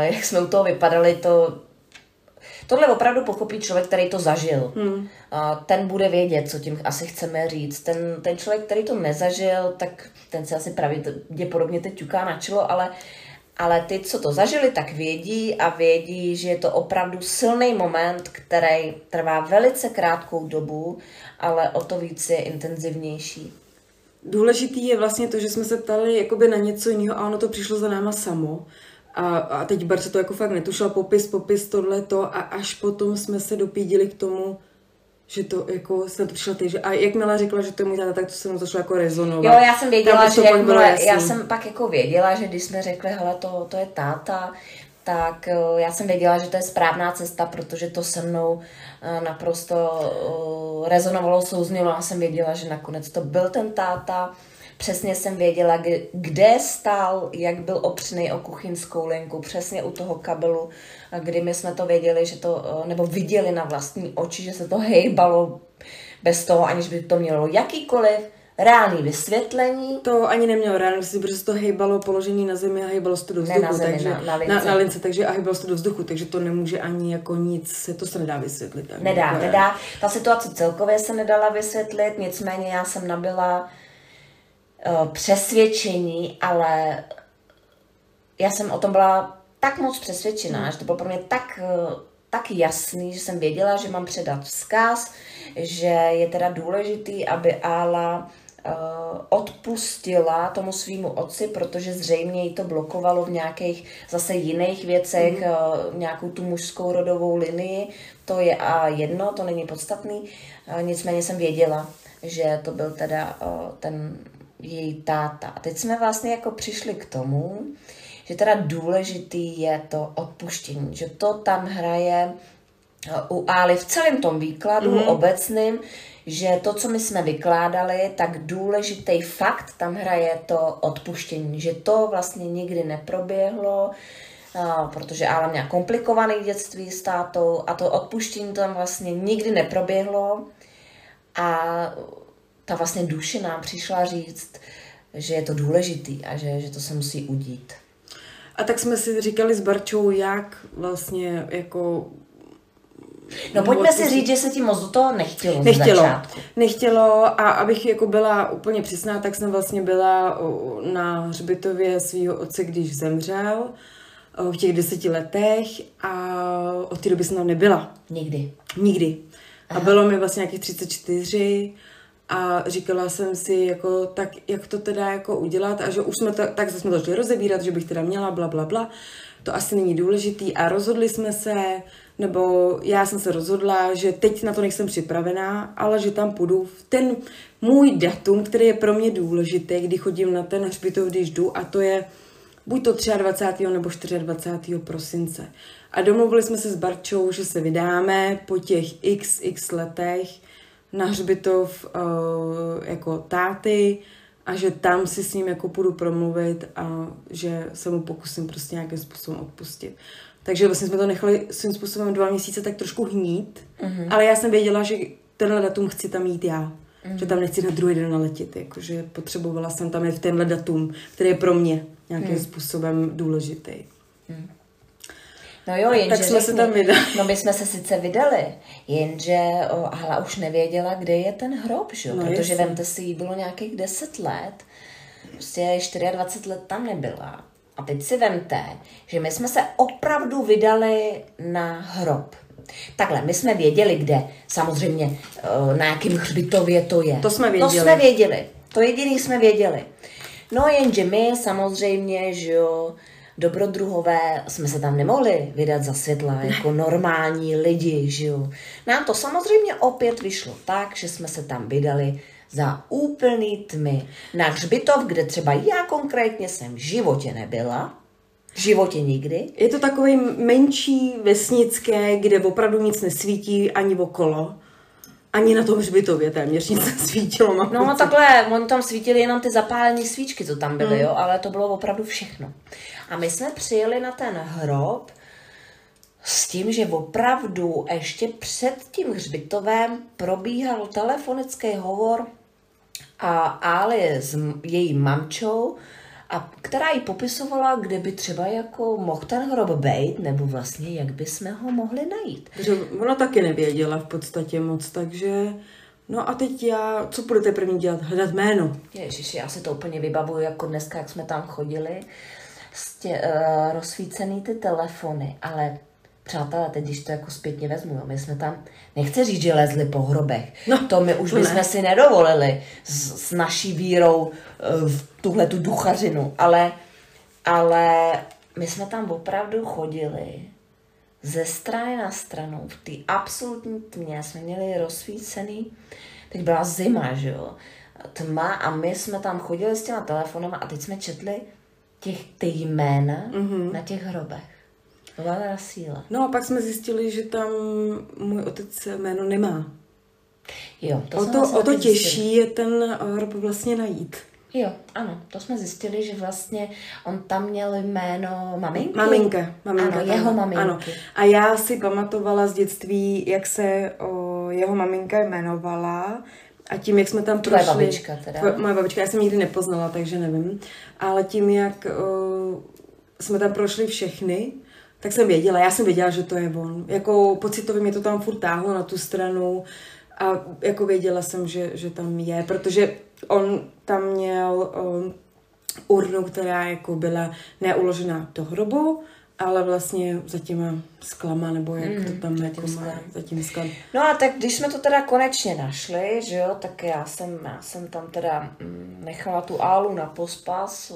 S2: jak jsme u toho vypadali, to Tohle opravdu pochopí člověk, který to zažil. Hmm. Ten bude vědět, co tím asi chceme říct. Ten, ten člověk, který to nezažil, tak ten se asi pravděpodobně teď ťuká na čelo, ale, ale ty, co to zažili, tak vědí a vědí, že je to opravdu silný moment, který trvá velice krátkou dobu, ale o to víc je intenzivnější.
S1: Důležitý je vlastně to, že jsme se ptali jakoby na něco jiného a ono to přišlo za náma samo. A, a teď Barce to jako fakt netušila, popis, popis, tohle to a až potom jsme se dopídili k tomu, že to jako jsem to přišla ty, že a jakmile řekla, že to je můj táta, tak to se mu začalo jako rezonovat.
S2: Jo, já jsem věděla, že jakmile, já jsem pak jako věděla, že když jsme řekli, hele, to, to je táta, tak eh, já jsem věděla, že to je správná cesta, protože to se mnou eh, naprosto eh, rezonovalo, souznělo. Já jsem věděla, že nakonec to byl ten táta, Přesně jsem věděla, kde stál, jak byl opřený o kuchyňskou linku, přesně u toho kabelu, kdy my jsme to věděli, že to, nebo viděli na vlastní oči, že se to hejbalo bez toho, aniž by to mělo jakýkoliv reálný vysvětlení.
S1: To ani nemělo reálný vysvětlení, protože to hejbalo položení na zemi a hejbalo se to do vzduchu. Ne na zemi, takže, na, na, lince. Na, na lince. takže a hejbalo se to do vzduchu, takže to nemůže ani jako nic, se to se nedá vysvětlit. Tak
S2: nedá, jako nedá. Ta situace celkově se nedala vysvětlit, nicméně já jsem nabila Eh, přesvědčení, ale já jsem o tom byla tak moc přesvědčená, mm. že to bylo pro mě tak, eh, tak jasný, že jsem věděla, že mám předat vzkaz, že je teda důležitý, aby Ála uh, odpustila tomu svýmu otci, protože zřejmě jí to blokovalo v nějakých zase jiných věcech, mm. uh, nějakou tu mužskou rodovou linii, to je a jedno, to není podstatný, nicméně jsem věděla, že to byl teda ten její táta. A teď jsme vlastně jako přišli k tomu, že teda důležitý je to odpuštění, že to tam hraje uh, u Ály v celém tom výkladu mm. obecným, že to, co my jsme vykládali, tak důležitý fakt tam hraje to odpuštění, že to vlastně nikdy neproběhlo, uh, protože Ála měla komplikovaný dětství s tátou a to odpuštění tam vlastně nikdy neproběhlo a ta vlastně duše nám přišla říct, že je to důležitý a že, že to se musí udít.
S1: A tak jsme si říkali s Barčou, jak vlastně jako
S2: No pojďme si říct, že se ti moc do toho nechtělo
S1: Nechtělo, nechtělo a abych jako byla úplně přesná, tak jsem vlastně byla na hřbitově svého otce, když zemřel v těch deseti letech a od té doby jsem tam nebyla.
S2: Nikdy.
S1: Nikdy. Aha. A bylo mi vlastně nějakých 34 a říkala jsem si, jako, tak jak to teda jako udělat a že už jsme to, tak jsme to začali rozebírat, že bych teda měla bla, bla, bla. To asi není důležitý a rozhodli jsme se, nebo já jsem se rozhodla, že teď na to nejsem připravená, ale že tam půjdu v ten můj datum, který je pro mě důležitý, kdy chodím na ten hřbitov, když jdu a to je buď to 23. nebo 24. prosince. A domluvili jsme se s Barčou, že se vydáme po těch xx letech na hřbitov uh, jako táty a že tam si s ním jako půjdu promluvit a že se mu pokusím prostě nějakým způsobem odpustit. Takže vlastně jsme to nechali svým způsobem dva měsíce tak trošku hnít, mm-hmm. ale já jsem věděla, že tenhle datum chci tam jít já. Mm-hmm. Že tam nechci na druhý den naletět, jakože potřebovala jsem tam jít v tenhle datum, který je pro mě nějakým mm. způsobem důležitý. Mm.
S2: No jo, jenže
S1: tak jsme řekni, se tam vydali.
S2: No my jsme se sice vydali, jenže o, Hala už nevěděla, kde je ten hrob, že? No, protože jasný. vemte si, jí bylo nějakých 10 let, prostě 24 let tam nebyla. A teď si vemte, že my jsme se opravdu vydali na hrob. Takhle, my jsme věděli, kde, samozřejmě, na jakém hřbitově to je.
S1: To jsme věděli.
S2: To jsme věděli. To jediný jsme věděli. No jenže my samozřejmě, že jo, dobrodruhové jsme se tam nemohli vydat za světla jako normální lidi, že jo. Nám to samozřejmě opět vyšlo tak, že jsme se tam vydali za úplný tmy na hřbitov, kde třeba já konkrétně jsem v životě nebyla, v životě nikdy.
S1: Je to takový menší vesnické, kde opravdu nic nesvítí ani okolo. Ani na tom hřbitově téměř nic nesvítilo.
S2: Mám no pocit. takhle, oni tam svítili jenom ty zapálené svíčky, co tam byly, hmm. jo, ale to bylo opravdu všechno. A my jsme přijeli na ten hrob s tím, že opravdu ještě před tím hřbitovem probíhal telefonický hovor a Ali s její mamčou a která jí popisovala, kde by třeba jako mohl ten hrob být, nebo vlastně jak by jsme ho mohli najít.
S1: Takže ona taky nevěděla v podstatě moc, takže... No a teď já, co budete první dělat? Hledat jméno.
S2: Ježiši, já si to úplně vybavuju jako dneska, jak jsme tam chodili, stě, uh, rozsvícený ty telefony, ale Přátelé, teď když to jako zpětně vezmu, jo, my jsme tam, nechci říct, že lezli po hrobech, no, to my už to bychom ne. si nedovolili s, s naší vírou uh, v tuhle tu duchařinu, ale, ale my jsme tam opravdu chodili ze strany na stranu, v té absolutní tmě jsme měli rozsvícený, teď byla zima, že jo, tma a my jsme tam chodili s těma telefonama a teď jsme četli těch, ty jména mm-hmm. na těch hrobech. Valera síla.
S1: No a pak jsme zjistili, že tam můj otec jméno nemá.
S2: Jo,
S1: to o to, o to těžší je ten hrob vlastně najít.
S2: Jo, ano, to jsme zjistili, že vlastně on tam měl jméno maminky.
S1: Maminka, maminka.
S2: Ano, jeho maminky. Ano.
S1: A já si pamatovala z dětství, jak se o, jeho maminka jmenovala a tím, jak jsme tam
S2: Tvoje prošli... babička teda.
S1: Tvoje, moje babička, já jsem nikdy nepoznala, takže nevím. Ale tím, jak o, jsme tam prošli všechny, tak jsem věděla, já jsem věděla, že to je on. Jako pocitově mě to tam furt táhlo na tu stranu a jako věděla jsem, že, že tam je, protože on tam měl um, urnu, která jako byla neuložená do hrobu, ale vlastně za těma sklama, nebo jak mm, to tam jako má, za tím sklam.
S2: No a tak když jsme to teda konečně našli, že jo, tak já jsem, já jsem tam teda mm, nechala tu álu na pospas,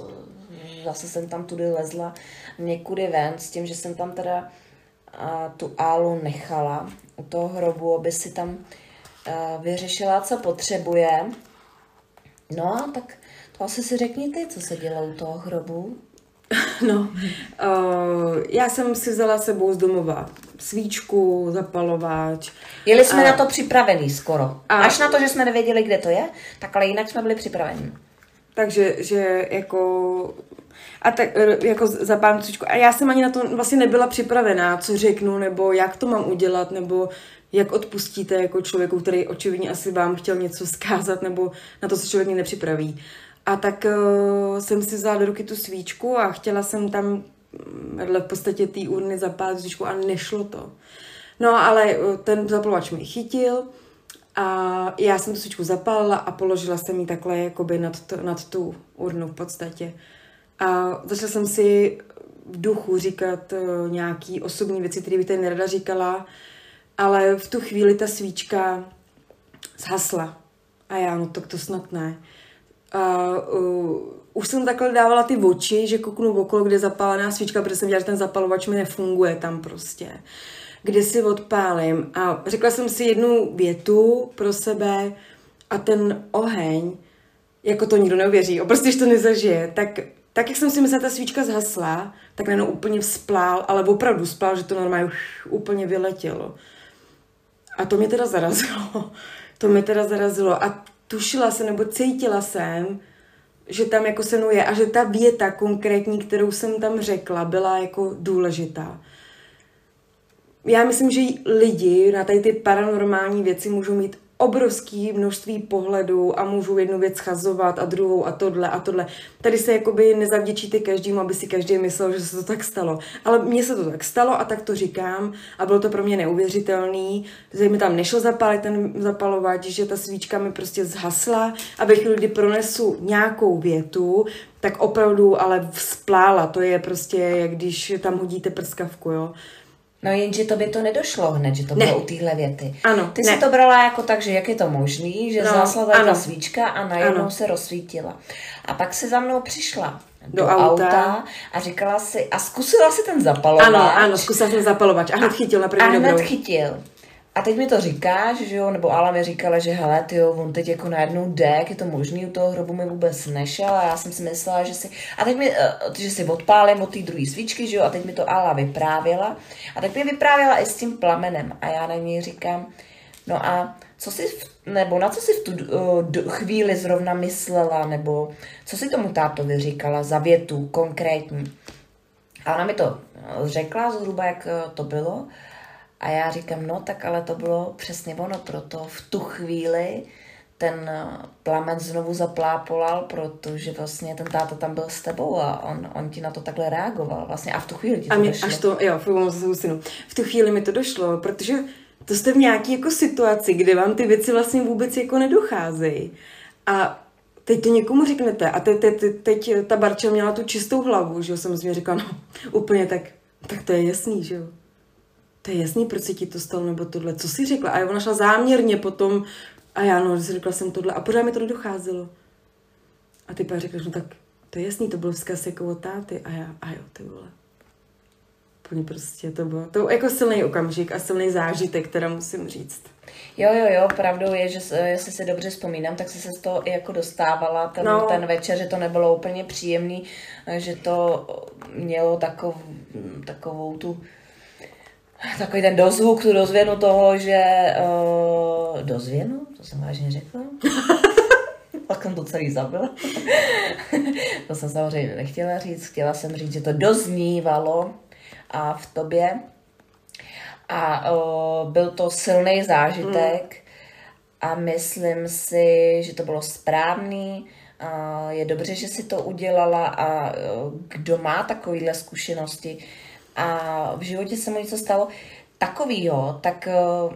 S2: zase jsem tam tudy lezla někudy ven s tím, že jsem tam teda a, tu álu nechala u toho hrobu, aby si tam a, vyřešila, co potřebuje. No a tak to asi si řekni ty, co se dělo u toho hrobu.
S1: No, uh, já jsem si vzala sebou z domova svíčku, zapalovač.
S2: Jeli jsme a... na to připravený skoro. A... Až na to, že jsme nevěděli, kde to je, tak ale jinak jsme byli připraveni.
S1: Takže, že jako a tak jako zapálím svíčku. A já jsem ani na to vlastně nebyla připravená, co řeknu, nebo jak to mám udělat, nebo jak odpustíte jako člověku, který očividně asi vám chtěl něco zkázat, nebo na to se člověk nepřipraví. A tak uh, jsem si vzala do ruky tu svíčku a chtěla jsem tam vedle v podstatě té urny zapálit svíčku a nešlo to. No ale uh, ten zapalovač mi chytil a já jsem tu svíčku zapálila a položila jsem ji takhle jakoby nad, to, nad tu urnu v podstatě. A začala jsem si v duchu říkat uh, nějaký osobní věci, které bych tady nerada říkala, ale v tu chvíli ta svíčka zhasla. A já, no tak to snad ne. A uh, už jsem takhle dávala ty oči, že kouknu okolo, kde je zapálená svíčka, protože jsem viděla, že ten zapalovač mi nefunguje tam prostě. Kde si odpálím. A řekla jsem si jednu větu pro sebe a ten oheň, jako to nikdo neuvěří, prostě, když to nezažije, tak tak jak jsem si myslela, ta svíčka zhasla, tak najednou úplně vzplál, ale opravdu vzplál, že to normálně už úplně vyletělo. A to mě teda zarazilo. To mě teda zarazilo. A tušila jsem, nebo cítila jsem, že tam jako se je a že ta věta konkrétní, kterou jsem tam řekla, byla jako důležitá. Já myslím, že lidi na tady ty paranormální věci můžou mít obrovský množství pohledů a můžu jednu věc schazovat a druhou a tohle a tohle. Tady se jakoby nezavděčíte každému, aby si každý myslel, že se to tak stalo. Ale mně se to tak stalo a tak to říkám a bylo to pro mě neuvěřitelný, že mi tam nešlo zapálit ten zapalovač, že ta svíčka mi prostě zhasla a ve chvíli, kdy pronesu nějakou větu, tak opravdu ale vzplála. To je prostě, jak když tam hodíte prskavku, jo.
S2: No jenže to by to nedošlo hned, že to ne. bylo u téhle věty.
S1: Ano,
S2: Ty ne. si to brala jako tak, že jak je to možný, že no, zásla ta svíčka a najednou ano. se rozsvítila. A pak si za mnou přišla do, do auta. auta a říkala si, a zkusila si ten zapalovač.
S1: Ano, ano, zkusila jsem zapalovač a hned chytil na první A
S2: hned dobrou. chytil. A teď mi to říkáš, že jo, nebo Ala mi říkala, že hele, ty jo, on teď jako najednou jde, jak je to možný, u toho hrobu mi vůbec nešel a já jsem si myslela, že si, a teď mi, eh, že si odpálím od té druhé svíčky, že jo, a teď mi to Ala vyprávěla a teď mi vyprávěla i s tím plamenem a já na ní říkám, no a co si, v, nebo na co si v tu uh, chvíli zrovna myslela, nebo co si tomu tátovi říkala za větu konkrétní. A ona mi to řekla zhruba, jak to bylo. A já říkám, no tak ale to bylo přesně ono, proto v tu chvíli ten plamen znovu zaplápolal, protože vlastně ten táta tam byl s tebou a on, on ti na to takhle reagoval vlastně a v tu chvíli ti to
S1: a mě,
S2: došlo.
S1: až to, jo, zase. V tu chvíli mi to došlo, protože to jste v nějaké jako situaci, kde vám ty věci vlastně vůbec jako nedocházejí. A teď to někomu řeknete a teď, teď, teď ta Barča měla tu čistou hlavu, že jo, samozřejmě říkala, no úplně tak, tak to je jasný, že jo. To je jasný, proč se ti to stalo, nebo tohle, co jsi řekla? A ona šla záměrně potom, a já no, řekla jsem tohle, a pořád mi to nedocházelo. A ty pak řekla, no tak to je jasný, to byl vzkaz jako od táty. A já, a jo, ty vole. Úplně prostě to bylo, to jako silný okamžik a silný zážitek, která musím říct.
S2: Jo, jo, jo, pravdou je, že jestli si dobře vzpomínám, tak jsi se z toho i jako dostávala ten, no. ten večer, že to nebylo úplně příjemný, že to mělo takov, takovou tu takový ten dozvuk, tu dozvěnu toho, že uh, dozvěnu, to jsem vážně řekla. Pak jsem to celý zabila. to jsem samozřejmě nechtěla říct, chtěla jsem říct, že to doznívalo a v tobě. A uh, byl to silný zážitek mm. a myslím si, že to bylo správný. Uh, je dobře, že si to udělala a uh, kdo má takovéhle zkušenosti a v životě se mu něco stalo takovýho, tak uh,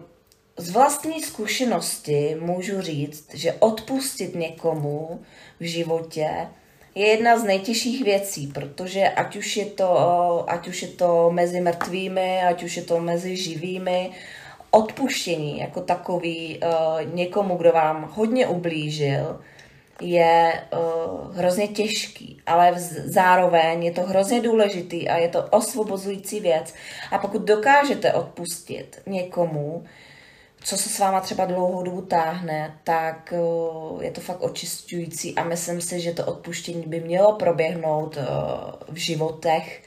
S2: z vlastní zkušenosti můžu říct, že odpustit někomu v životě je jedna z nejtěžších věcí, protože ať už je to, ať už je to mezi mrtvými, ať už je to mezi živými, odpuštění jako takový uh, někomu, kdo vám hodně ublížil, je uh, hrozně těžký, ale zároveň je to hrozně důležitý a je to osvobozující věc. A pokud dokážete odpustit někomu, co se s váma třeba dlouhou dobu táhne, tak uh, je to fakt očistující a myslím si, že to odpuštění by mělo proběhnout uh, v životech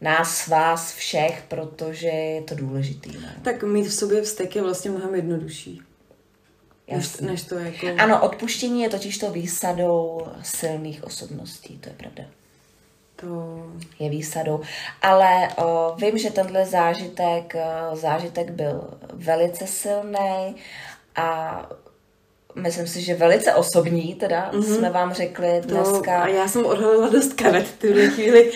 S2: nás, vás, všech, protože je to důležitý. Ne?
S1: Tak mít v sobě vztek je vlastně mnohem jednodušší. Než, než to jako...
S2: Ano, odpuštění je totiž to výsadou silných osobností, to je pravda.
S1: To...
S2: Je výsadou. Ale o, vím, že tenhle zážitek, o, zážitek byl velice silný a myslím si, že velice osobní, teda mm-hmm. jsme vám řekli dneska.
S1: No, a já jsem odhalila dost karet v tuhle chvíli,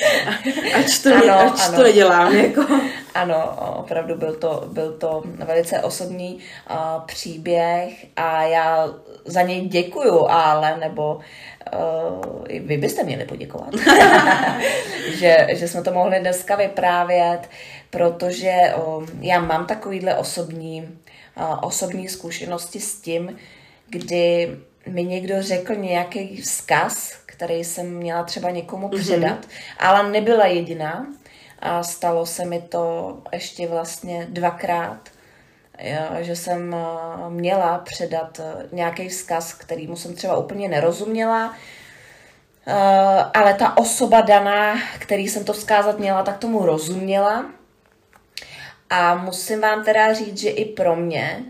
S1: ač to, ano, ne, ač ano. to nedělám. Jako.
S2: Ano, opravdu byl to, byl to velice osobní uh, příběh a já za něj děkuju, ale nebo uh, vy byste měli poděkovat, že, že jsme to mohli dneska vyprávět, protože uh, já mám takovýhle osobní, uh, osobní zkušenosti s tím, kdy mi někdo řekl nějaký vzkaz, který jsem měla třeba někomu mhm. předat, mm-hmm. ale nebyla jediná. A stalo se mi to ještě vlastně dvakrát, že jsem měla předat nějaký vzkaz, kterýmu jsem třeba úplně nerozuměla, ale ta osoba daná, který jsem to vzkázat měla, tak tomu rozuměla. A musím vám teda říct, že i pro mě,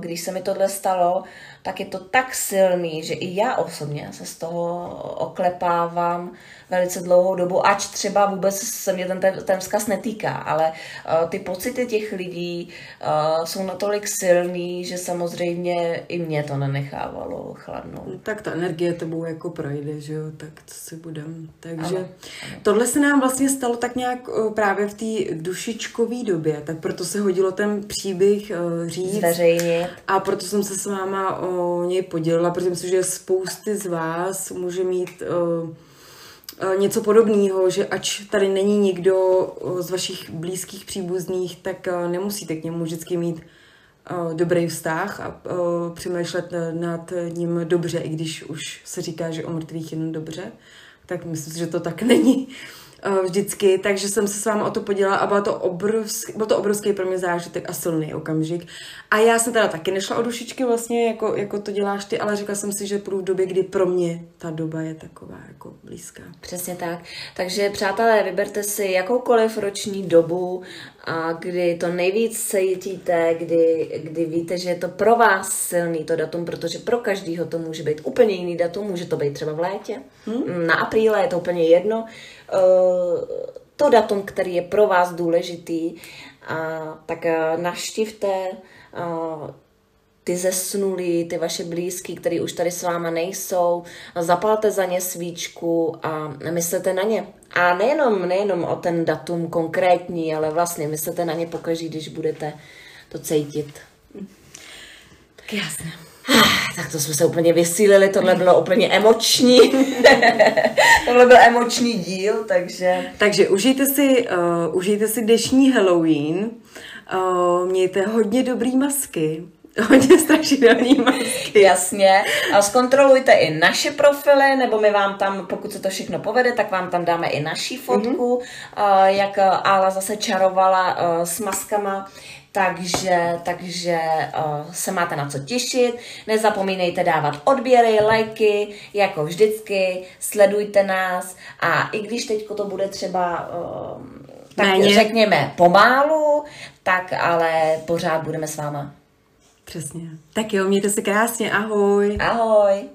S2: když se mi tohle stalo, tak je to tak silný, že i já osobně se z toho oklepávám velice dlouhou dobu, ač třeba vůbec se mě ten, ten vzkaz netýká, ale uh, ty pocity těch lidí uh, jsou natolik silný, že samozřejmě i mě to nenechávalo chladnout. No,
S1: tak ta energie tebou jako projde, že jo, tak co si budem. Takže ano, ano. tohle se nám vlastně stalo tak nějak uh, právě v té dušičkové době, tak proto se hodilo ten příběh uh, říct.
S2: Zveřejnit.
S1: A proto jsem se s váma o něj podělila, protože myslím, že spousty z vás může mít uh, něco podobného, že ač tady není nikdo z vašich blízkých příbuzných, tak nemusíte k němu vždycky mít dobrý vztah a přemýšlet nad ním dobře, i když už se říká, že o mrtvých jenom dobře, tak myslím že to tak není. Eh, vždycky, takže jsem se s vámi o to podělala a byl to, obrovský, byl to obrovský pro mě zážitek a silný okamžik. A já jsem teda taky nešla o dušičky vlastně, jako, jako to děláš ty, ale říkala jsem si, že půjdu v době, kdy pro mě ta doba je taková jako blízká.
S2: Přesně tak. Takže přátelé, vyberte si jakoukoliv roční dobu, a kdy to nejvíc cítíte, kdy, kdy víte, že je to pro vás silný to datum, protože pro každého to může být úplně jiný datum, může to být třeba v létě, hmm? na apríle je to úplně jedno. Eh, to datum, který je pro vás důležitý, a tak eh, naštivte eh, ty zesnulí, ty vaše blízký, který už tady s váma nejsou, zapalte za ně svíčku a myslete na ně. A nejenom, nejenom o ten datum konkrétní, ale vlastně myslete na ně pokaží, když budete to cítit.
S1: Jasně.
S2: Tak to jsme se úplně vysílili, tohle bylo úplně emoční. tohle byl emoční díl, takže...
S1: Takže užijte si, uh, užijte si dnešní Halloween, uh, mějte hodně dobrý masky, hodně strašidelný masky.
S2: Jasně. A zkontrolujte i naše profily, nebo my vám tam, pokud se to všechno povede, tak vám tam dáme i naší fotku, mm-hmm. uh, jak Ála zase čarovala uh, s maskama. Takže, takže uh, se máte na co těšit. Nezapomínejte dávat odběry, lajky, jako vždycky. Sledujte nás a i když teď to bude třeba uh, tak Méně. řekněme pomálu, tak ale pořád budeme s váma.
S1: Přesně. Tak jo, mějte se krásně, ahoj.
S2: Ahoj.